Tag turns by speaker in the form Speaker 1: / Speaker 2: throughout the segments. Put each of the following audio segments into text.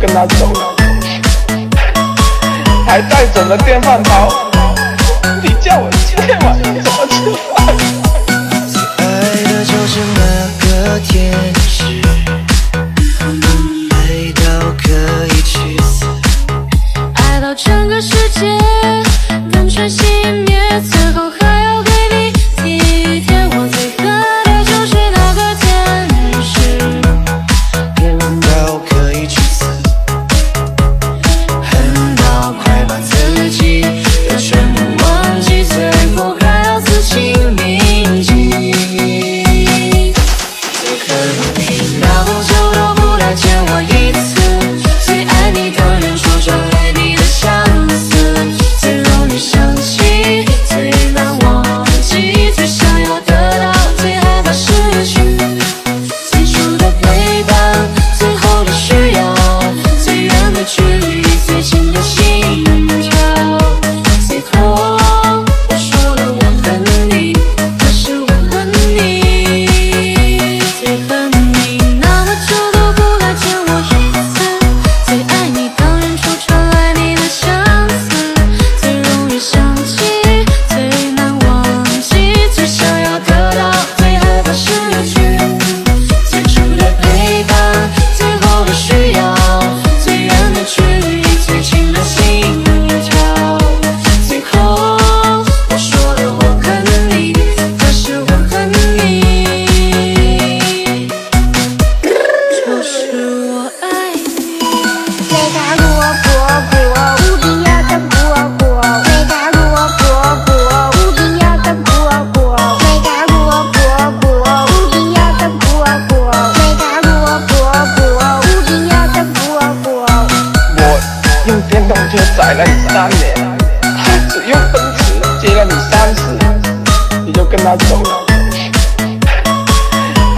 Speaker 1: 跟他走了，还带走了电饭煲。你叫我今天晚上怎么吃饭？
Speaker 2: 最爱的就是那个天使，爱到可以去死，
Speaker 3: 爱到整个世界灯全熄灭，最后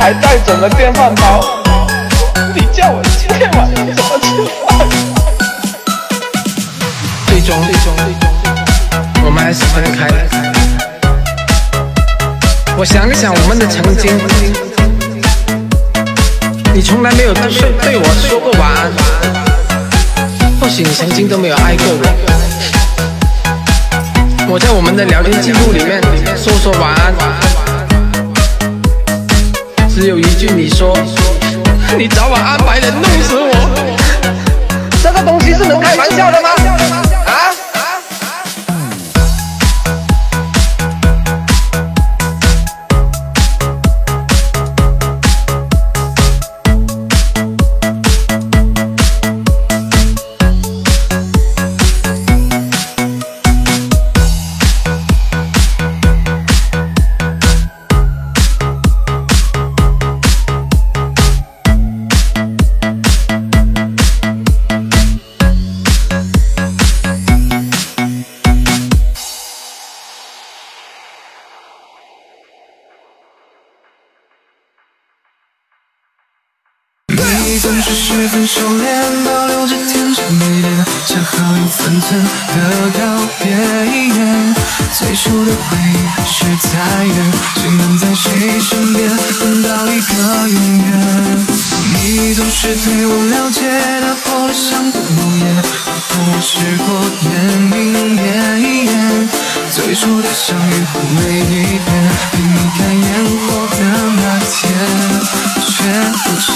Speaker 3: 还
Speaker 1: 带走了电饭煲。你叫我今天晚上怎么吃饭？
Speaker 4: 最终，最终，最终，我们还是分开了。我想一想我们的曾经，你从来没有对对我说过晚安，或许你曾经都没有爱过我。我在我们的聊天记录里面说说晚安，只有一句你说，你早晚安排人弄死我。这个东西是能开玩笑的吗？
Speaker 2: 你总是十分收敛，保留着天真美丽的，恰好有分寸的告别。最初的回忆是太远，谁能在谁身边等到一个永远？你总是对我了解，打破了相对无言，和我试过言明言。最初的相遇和每一遍，陪你看烟火的那天，却不见。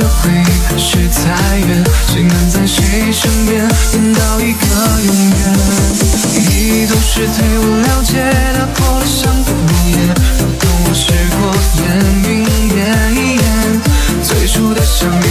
Speaker 2: 的回忆还是太远，谁能在谁身边等到一个永远？你总是对我了解，打破了相顾无言，都懂我是过眼云烟。最初的相遇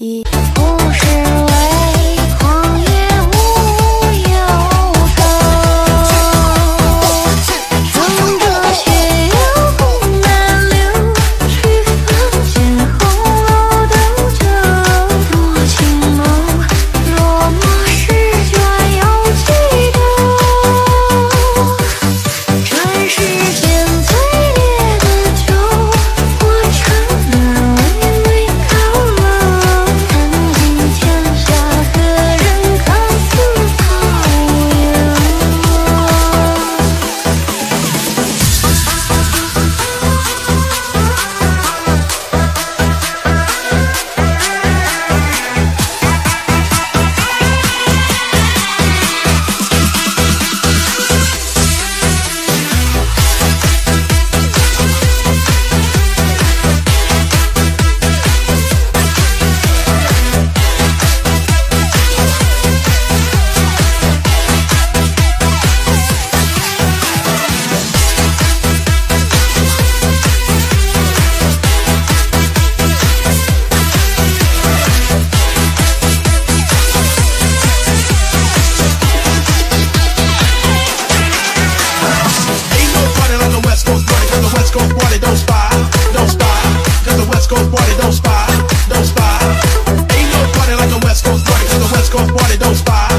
Speaker 5: 三二一。
Speaker 3: 不是 those five.